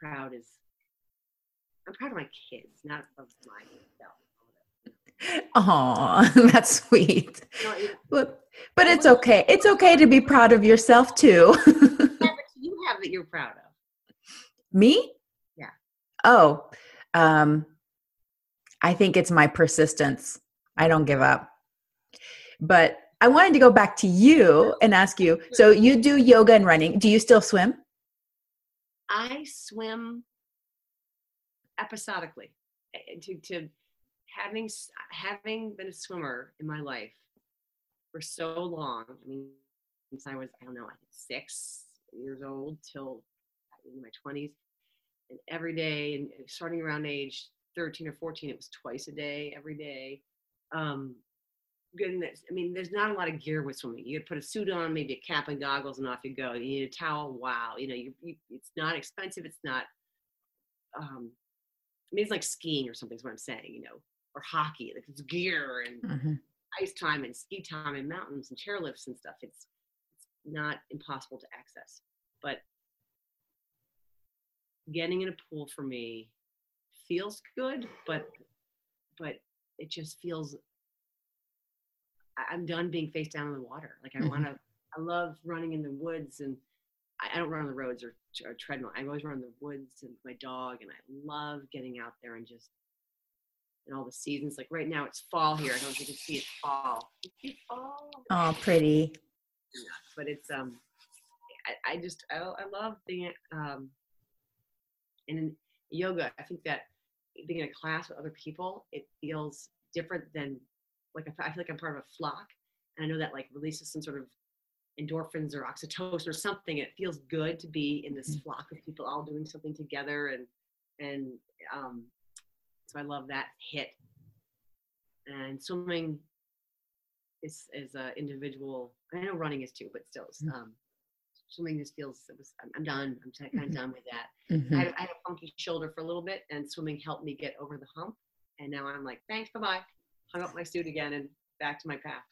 proud is I'm proud of my kids, not of myself. Oh, that's sweet. but but it's okay. It's okay to be proud of yourself too. you have that you're proud of. Me? Yeah. Oh, um, I think it's my persistence. I don't give up. But I wanted to go back to you and ask you so you do yoga and running. Do you still swim? I swim episodically. Eh, To, to having having been a swimmer in my life for so long. I mean, since I was I don't know, I six years old till in my twenties, and every day, and starting around age thirteen or fourteen, it was twice a day, every day. Um, goodness, I mean, there's not a lot of gear with swimming. You could put a suit on, maybe a cap and goggles, and off you go. You need a towel. Wow, you know, you, you it's not expensive. It's not. Um, I mean, it's like skiing or something. Is what I'm saying. You know, or hockey. Like it's gear and Mhm. ice time and ski time and mountains and chairlifts and stuff. It's it's not impossible to access, but getting in a pool for me feels good, but but it just feels I'm done being face down in the water. Like I Mhm. want to. I love running in the woods, and I, I don't run on the roads or, or treadmill. I always run in the woods and my dog, and I love getting out there and just in all the seasons. Like right now, it's fall here. I don't know if you can see it fall. You see fall? Oh, pretty. but it's um I, I just I, I love being um and in yoga I think that being in a class with other people it feels different than like I feel like I'm part of a flock and I know that like releases some sort of endorphins or oxytocin or something it feels good to be in this flock of people all doing something together and and um so I love that hit and swimming is is a individual. I know running is too, but still, it's, um, swimming just feels. It was, I'm, done. I'm kind of done with that. Mhm. I, had, I had a funky shoulder for a little bit, and swimming helped me get over the hump. And now I'm like, thanks, bye bye. Hung up my suit again and back to my path.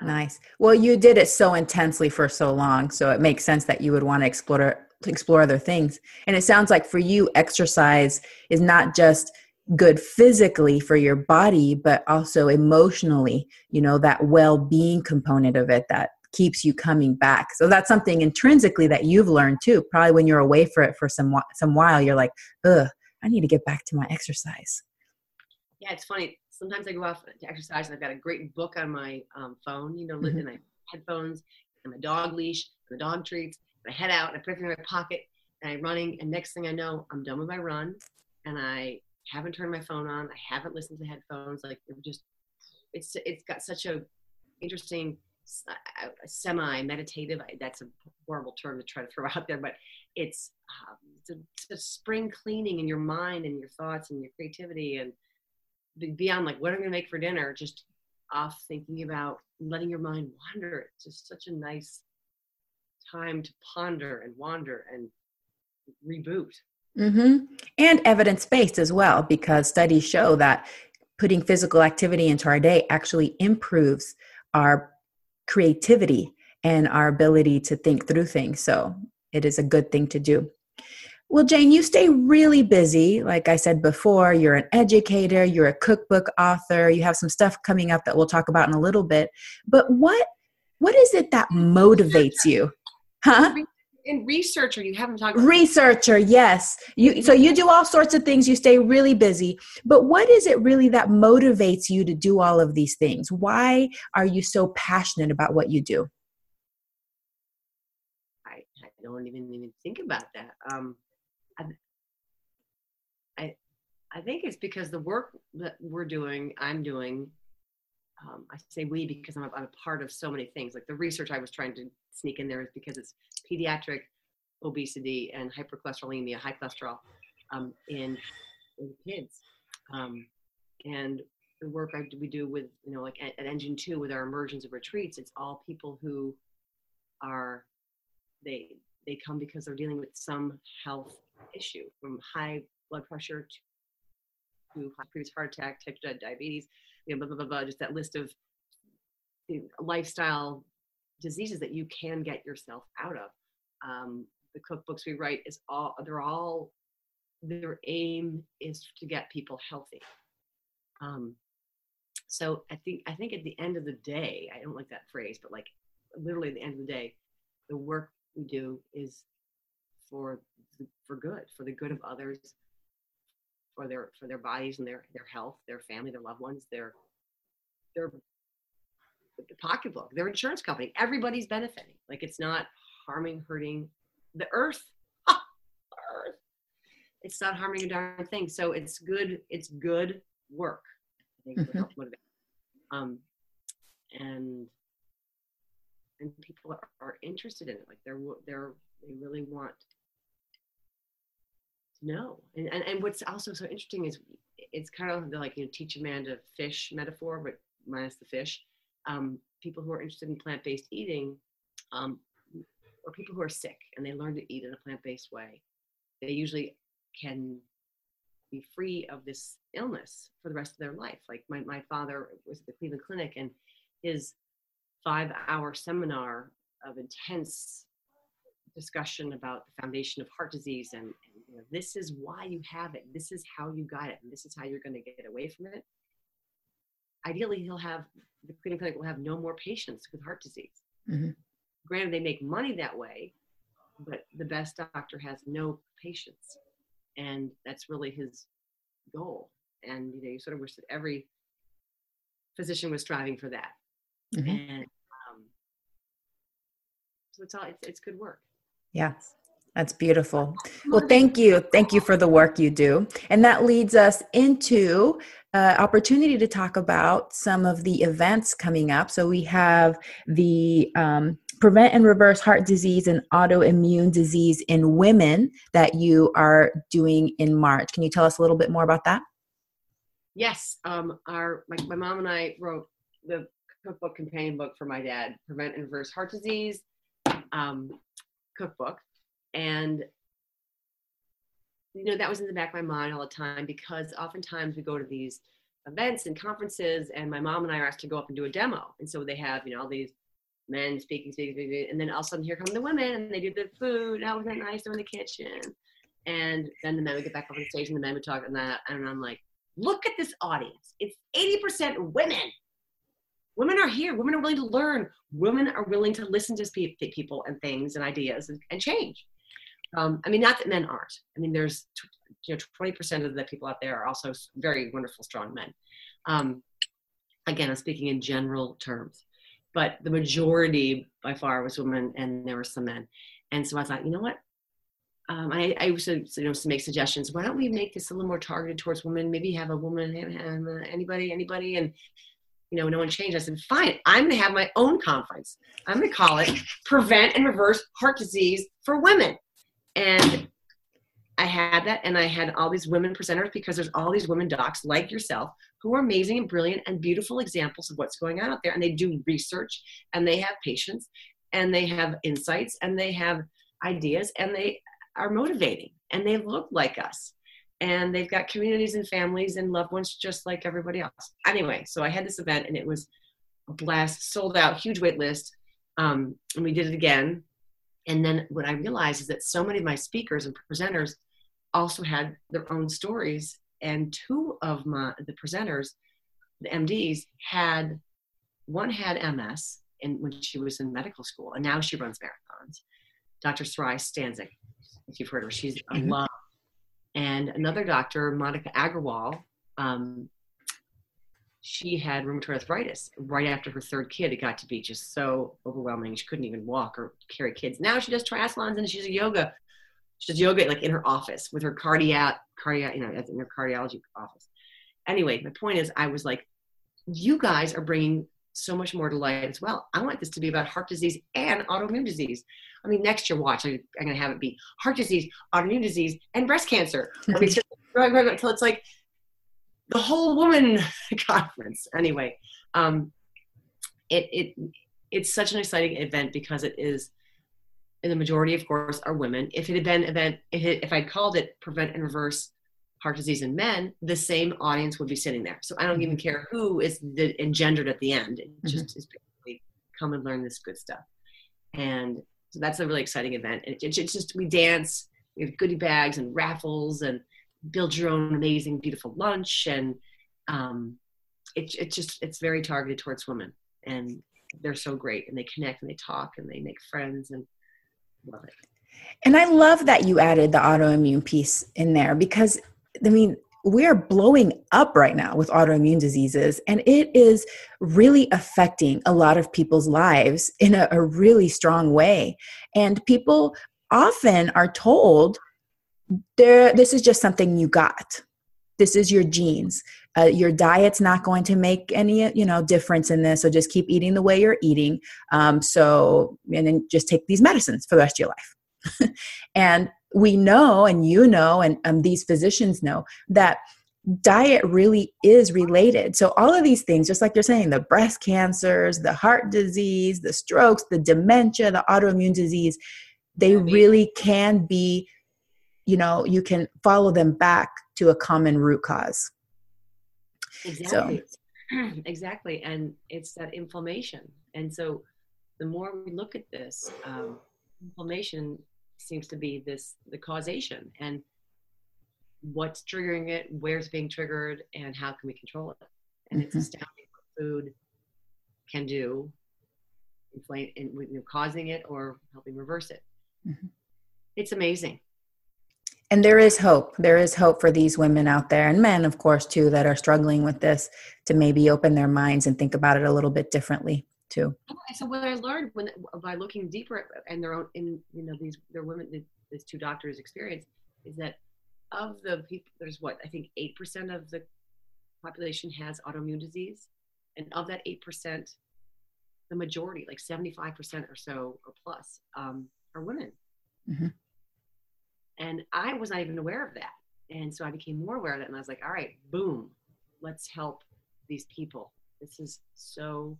Um, Nice. Well, you did it so intensely for so long, so it makes sense that you would want to explore to explore other things. And it sounds like for you, exercise is not just good physically for your body, but also emotionally. You know that well-being component of it that keeps you coming back. So that's something intrinsically that you've learned too. Probably when you're away for it for some some while, you're like, ugh, I need to get back to my exercise. Yeah, it's funny. Sometimes I go off to exercise, and I've got a great book on my um, phone, you know, Mhm. and I headphones and my dog leash and the dog treats. And I head out and I put everything in my pocket and I'm running. And next thing I know, I'm done with my run and I haven't turned my phone on. I haven't listened to headphones. Like it just, it's it's got such a interesting semi meditative. That's a horrible term to try to throw out there, but it's um, it's, a, it's a spring cleaning in your mind and your thoughts and your creativity and beyond like what I'm going to make for dinner. Just off thinking about letting your mind wander. It's just such a nice time to ponder and wander and reboot. hmm And evidence based as well, because studies show that putting physical activity into our day actually improves our creativity and our ability to think through things. So it is a good thing to do. Well, Jane, you stay really busy. Like I said before, you're an educator, you're a cookbook author, you have some stuff coming up that we'll talk about in a little bit. But what what is it that motivates you? Huh? In researcher, you haven't talked about researcher yes you so you do all sorts of things you stay really busy but what is it really that motivates you to do all of these things why are you so passionate about what you do I, I don't even even think about that. Um, I, I, think it's because the work that we're doing, I'm doing. Um, I say we because I'm a, I'm a part of so many things. Like the research I was trying to sneak in there is because it's pediatric obesity and hypercholesterolemia, high cholesterol, um, in, in kids. Um, and the work I, we do with, you know, like at, at Engine Two with our immersions and retreats, it's all people who are they they come because they're dealing with some health issue from high blood pressure to, previous heart attack type 2 diabetes you know blah, blah blah blah just that list of you know, lifestyle diseases that you can get yourself out of. Um, the cookbooks we write is all they're all their aim is to get people healthy. Um, so i think i think at the end of the day i don't like that phrase but like literally at the end of the day the work we do is for for good for the good of others for their for their bodies and their their health, their family, their loved ones, their their the pocketbook, their insurance company. Everybody's benefiting. Like it's not harming, hurting the earth. earth. It's not harming a darn thing. So it's good. It's good work. I think Mhm. motivate. Um, and and people are, are interested in it. Like they're they're they really want know. And, and and what's also so interesting is it's kind of the, like you know teach a man to fish metaphor, but minus the fish. Um, people who are interested in plant-based eating, um, or people who are sick and they learn to eat in a plant-based way, they usually can be free of this illness for the rest of their life. Like my, my father was at the Cleveland Clinic and his five hour seminar of intense discussion about the foundation of heart disease and, and you know, this is why you have it. This is how you got it. And this is how you're going to get away from it. Ideally, he'll have the Cleveland Clinic will have no more patients with heart disease. Mhm. Granted, they make money that way, but the best doctor has no patients and that's really his goal. And you know, you sort of wish that every physician was striving for that. Mhm. And um, so it's all it's, it's good work. Yes, that's beautiful. Well, thank you. Thank you for the work you do. And that leads us into uh, opportunity to talk about some of the events coming up. So we have the um, prevent and reverse heart disease and autoimmune disease in women that you are doing in March. Can you tell us a little bit more about that? Yes, um, our my, my mom and I wrote the cookbook companion book for my dad, Prevent and Reverse Heart Disease um, cookbook, and you know that was in the back of my mind all the time because oftentimes we go to these events and conferences, and my mom and I are asked to go up and do a demo, and so they have you know all these men speaking, speaking, speaking, and then all of a sudden here come the women, and they do the food. Oh, that wasn't nice. They're in the kitchen, and then the men would get back up on the stage, and the men would talk, and that, and I'm like look at this audience. It's 80% women. Women are here. Women are willing to learn. Women are willing to listen to people and things and ideas and, and change. Um, I mean, not that men aren't. I mean, there's you know 20% of the people out there are also very wonderful, strong men. Um, again, I'm speaking in general terms, but the majority by far was women, and there were some men. And so I thought, you know what? um, I, I used to, you know, to make suggestions. Why don't we make this a little more targeted towards women? Maybe have a woman, anybody, anybody, and you know, no one changed. I said, fine, I'm going to have my own conference. I'm going to call it "Prevent and Reverse Heart Disease for Women," and I had that, and I had all these women presenters because there's all these women docs like yourself who are amazing and brilliant and beautiful examples of what's going on out there, and they do research, and they have patients, and they have insights, and they have ideas, and they are motivating and they look like us and they've got communities and families and loved ones just like everybody else anyway so i had this event and it was a blast sold out huge wait list um, and we did it again and then what i realized is that so many of my speakers and presenters also had their own stories and two of my the presenters the mds had one had ms and when she was in medical school and now she runs marathons dr Saray Stancic if you've heard of her. She's a Mhm. love. And another doctor, Monica Aggarwal, um, she had rheumatoid arthritis right after her third kid. It got to be just so overwhelming. She couldn't even walk or carry kids. Now she does triathlons and she's a yoga. She does yoga like in her office with her cardiac, cardiac, you know, in her cardiology office. Anyway, my point is, I was like, you guys are bringing so much more to light as well. I want this to be about heart disease and autoimmune disease. I mean, next year, watch, I, I'm going to have it be heart disease, autoimmune disease, and breast cancer. I until it's like the whole woman conference. Anyway, um, it it it's such an exciting event because it is, and the majority, of course, are women. If it had been event, if, it, if I'd called it prevent and reverse heart disease in men, the same audience would be sitting there. So I don't even care who is the, engendered at the end. It just is basically come and learn this good stuff. And so that's a really exciting event. It, it, it's just we dance, we have goodie bags and raffles, and build your own amazing, beautiful lunch, and um, it it just it's very targeted towards women, and they're so great, and they connect and they talk and they make friends, and love it. And I love that you added the autoimmune piece in there because, I mean, we are blowing up right now with autoimmune diseases, and it is really affecting a lot of people's lives in a, a really strong way. And people often are told, there, this is just something you got. This is your genes. Uh, your diet's not going to make any you know difference in this so just keep eating the way you're eating um, so and then just take these medicines for the rest of your life and we know and you know and um, these physicians know that diet really is related so all of these things just like you're saying the breast cancers the heart disease the strokes the dementia the autoimmune disease they really can be you know you can follow them back to a common root cause Exactly. So. exactly. And it's that inflammation. And so the more we look at this, um, inflammation seems to be this the causation and what's triggering it, where's being triggered, and how can we control it. And mm-hmm. it's astounding what food can do, inflame, and you know, causing it or helping reverse it. Mm-hmm. It's amazing and there is hope there is hope for these women out there and men of course too that are struggling with this to maybe open their minds and think about it a little bit differently too so what i learned when by looking deeper and their own in you know these their women these two doctors experience is that of the people there's what i think 8% of the population has autoimmune disease and of that 8% the majority like 75% or so or plus um, are women mm-hmm. And I was not even aware of that. And so I became more aware of it. And I was like, all right, boom, let's help these people. This is so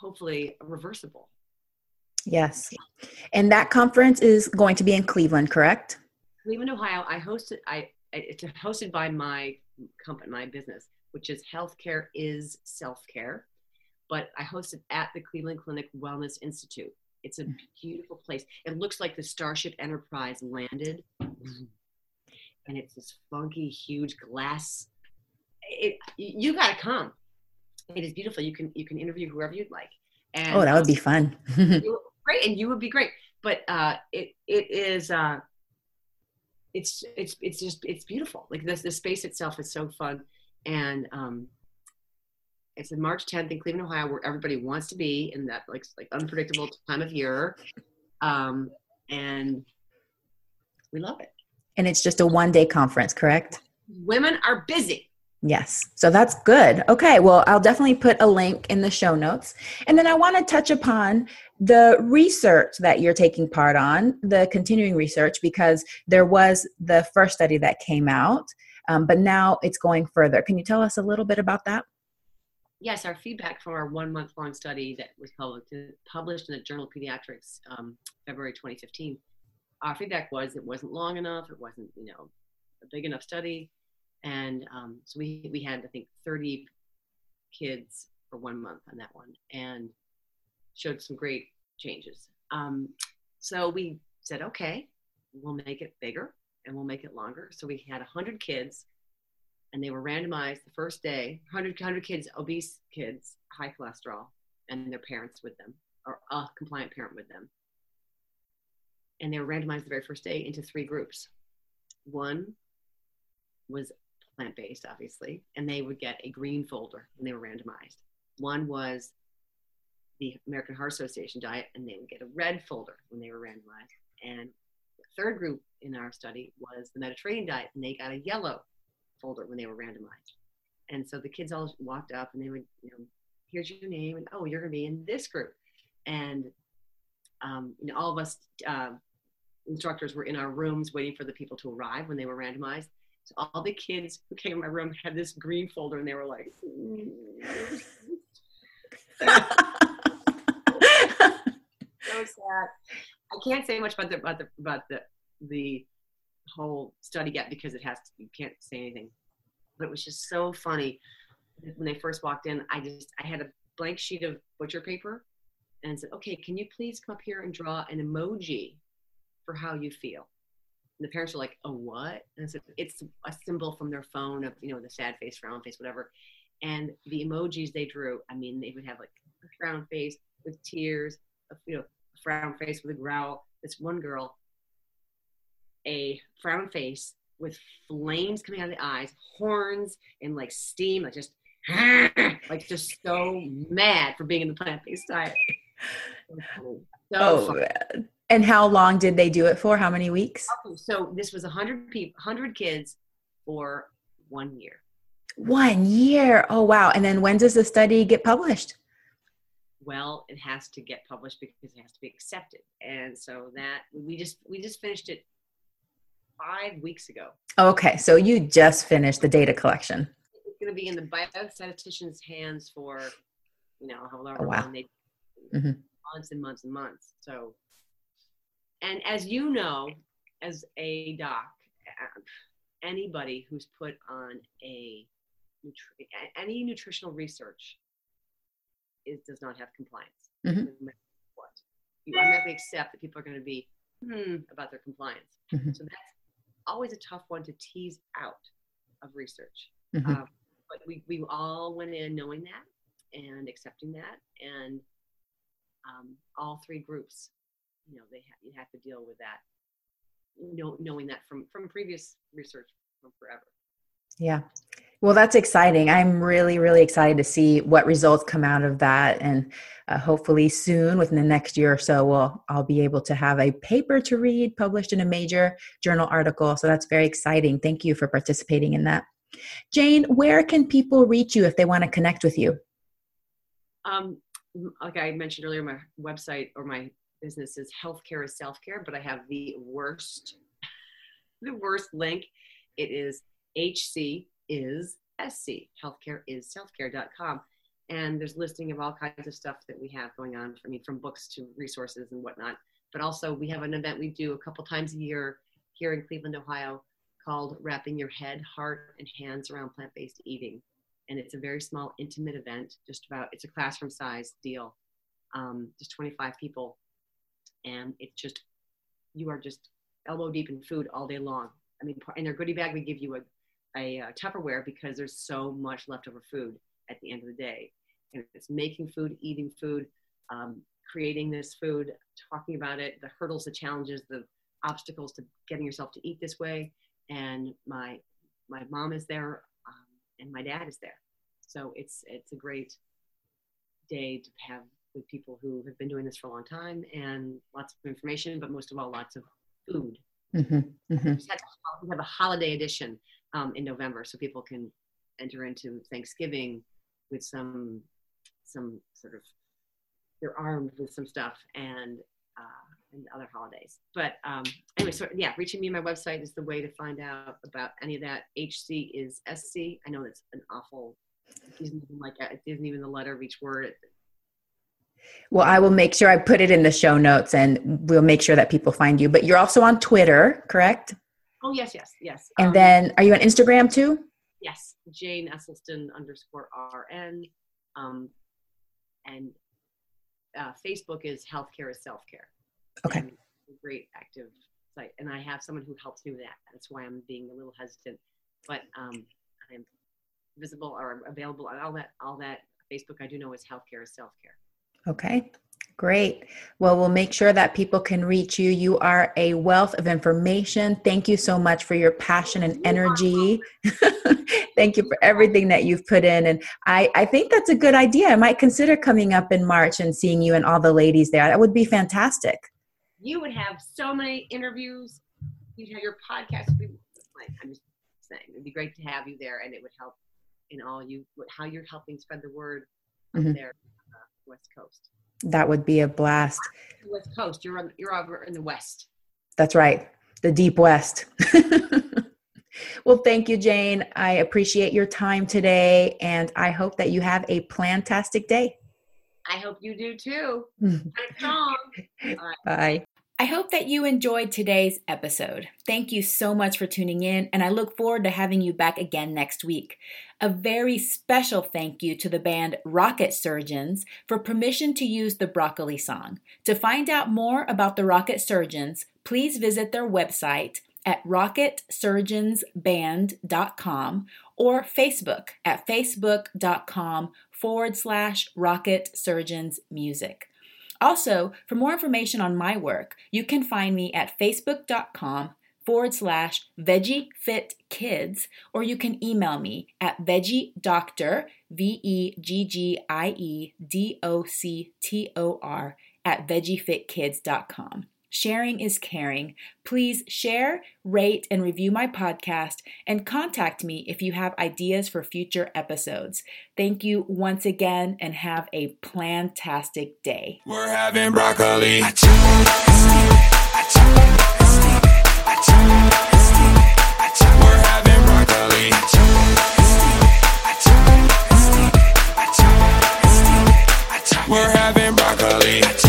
hopefully reversible. Yes. And that conference is going to be in Cleveland, correct? Cleveland, Ohio. I hosted I it's hosted by my company, my business, which is healthcare is self-care. But I hosted at the Cleveland Clinic Wellness Institute. It's a mm. beautiful place. It looks like the Starship Enterprise landed, and it's this funky, huge glass. It, you got to come. It is beautiful. You can you can interview whoever you'd like. And, oh, that would be fun. great, and you would be great. But uh, it it is. Uh, it's it's it's just it's beautiful. Like this the space itself is so fun, and um, it's in March 10th in Cleveland, Ohio, where everybody wants to be in that like like unpredictable time of year, um, and we love it. And it's just a one day conference, correct? Women are busy. Yes. So that's good. Okay. Well, I'll definitely put a link in the show notes. And then I want to touch upon the research that you're taking part on, the continuing research, because there was the first study that came out, um, but now it's going further. Can you tell us a little bit about that? yes, our feedback from our one month long study that was published, published in the Journal of Pediatrics um, February 2015, our feedback was it wasn't long enough, it wasn't you know a big enough study, and um, so we we had I think 30 kids for one month on that one, and showed some great changes. Um, so we said, okay, we'll make it bigger and we'll make it longer. So we had 100 kids and they were randomized the first day 100, 100 kids obese kids high cholesterol and their parents with them or a compliant parent with them and they were randomized the very first day into three groups one was plant-based obviously and they would get a green folder when they were randomized one was the american heart association diet and they would get a red folder when they were randomized and the third group in our study was the mediterranean diet and they got a yellow folder when they were randomized. And so the kids all walked up and they would, you know, here's your name and oh, you're going to be in this group. And um, you know, all of us uh, instructors were in our rooms waiting for the people to arrive when they were randomized. So all the kids who came in my room had this green folder and they were like, mm. so sad. I can't say much about the about the about the the whole study yet because it has to, you can't say anything. But it was just so funny when they first walked in. I just I had a blank sheet of butcher paper and said, "Okay, can you please come up here and draw an emoji for how you feel?" The parents were like, "Oh, what?" And I said, "It's a symbol from their phone of you know the sad face, frown face, whatever." And the emojis they drew, I mean, they would have like a frown face with tears, a, you know, a frown face with a growl. This one girl a frown face with flames coming out of the eyes, horns, and like steam, like just like just so mad for being in the plant-based diet. So, Oh, man. And how long did they do it for? How many weeks? Okay, so this was 100 people 100 kids for one year One year. Oh, wow. And then when does the study get published? well it has to get published because it has to be accepted and so that we just we just finished it five weeks ago Okay, so you just finished the data collection. it's going to be in the biostatistician's hands for you know however Oh, wow. long they Mhm. months and months and months so and as you know as a doc anybody who's put on a nutri- any nutritional research is does not have compliance Mhm. no matter what you automatically accept that people are going to be hmm about their compliance Mhm. so that's always a tough one to tease out of research Mhm. um, but we, we all went in knowing that and accepting that and um, all three groups you know they ha- you have to deal with that know, knowing that from from previous research from forever Yeah. Well, that's exciting. I'm really, really excited to see what results come out of that. And uh, hopefully soon, within the next year or so, we'll, I'll be able to have a paper to read published in a major journal article. So that's very exciting. Thank you for participating in that. Jane, where can people reach you if they want to connect with you? um, like i mentioned earlier my website or my business is healthcare is self-care but i have the worst the worst link. It is hc is sc healthcare is self-care.com and there's listing of all kinds of stuff that we have going on i mean from books to resources and whatnot. But also we have an event we do a couple times a year here in cleveland ohio called wrapping your head heart and hands around plant-based eating. And it's a very small intimate event just about it's a classroom size deal. Um, just 25 people and it's just you are just elbow deep in food all day long. I mean in their goodie bag we give you a, a, uh tupperware because there's so much leftover food at the end of the day. And it's making food eating food um, creating this food talking about it the hurdles the challenges the obstacles to getting yourself to eat this way. And my my mom is there um, and my dad is there. So it's it's a great day to have with people who have been doing this for a long time and lots of information but most of all lots of food. Hmm hmm we have a holiday edition um, in november so people can enter into thanksgiving with some some sort of they're armed with some stuff and uh, and other holidays. But um, anyway so yeah reaching me on my website is the way to find out about any of that. Hc is sc i know it's an awful it isn't even like it isn't even the letter of each word Well, I will make sure I put it in the show notes and we'll make sure that people find you. But you're also on Twitter, correct? oh yes yes yes And Um, then are you on Instagram too? yes, Jane Esselstyn underscore RN. Um, and uh, Facebook is Healthcare is Self Care. Okay. Great active site. And I have someone who helps me with that. That's why I'm being a little hesitant. But um, I'm visible or available on all that. All that Facebook I do know is Healthcare is Self Care. Okay, great. Well, we'll make sure that people can reach you. You are a wealth of information. Thank you so much for your passion and energy. Thank you for everything that you've put in. And I, I think that's a good idea. I might consider coming up in March and seeing you and all the ladies there. That would be fantastic. You would have so many interviews. You'd have your podcast. would be- like, I'm just saying, it'd be great to have you there, and it would help in all you how you're helping spread the word Mhm. there, West Coast. That would be a blast. West Coast. You're on, you're over in the West. That's right, the deep west. well, thank you, Jane. I appreciate your time today, and I hope that you have a plantastic day. I hope you do too. Bye. I hope that you enjoyed today's episode. Thank you so much for tuning in, and I look forward to having you back again next week. A very special thank you to the band Rocket Surgeons for permission to use the Broccoli song. To find out more about the Rocket Surgeons, please visit their website at rocketsurgeonsband.com or Facebook at facebook.com forward slash rocket surgeons music. Also, for more information on my work, you can find me at facebook.com forward slash veggie fit kids, or you can email me at veggie doctor, V E G G I E D O C T O R, at veggiefitkids.com. Sharing is caring. Please share, rate, and review my podcast and contact me if you have ideas for future episodes. Thank you once again and have a plantastic day. We're having broccoli. We're having broccoli.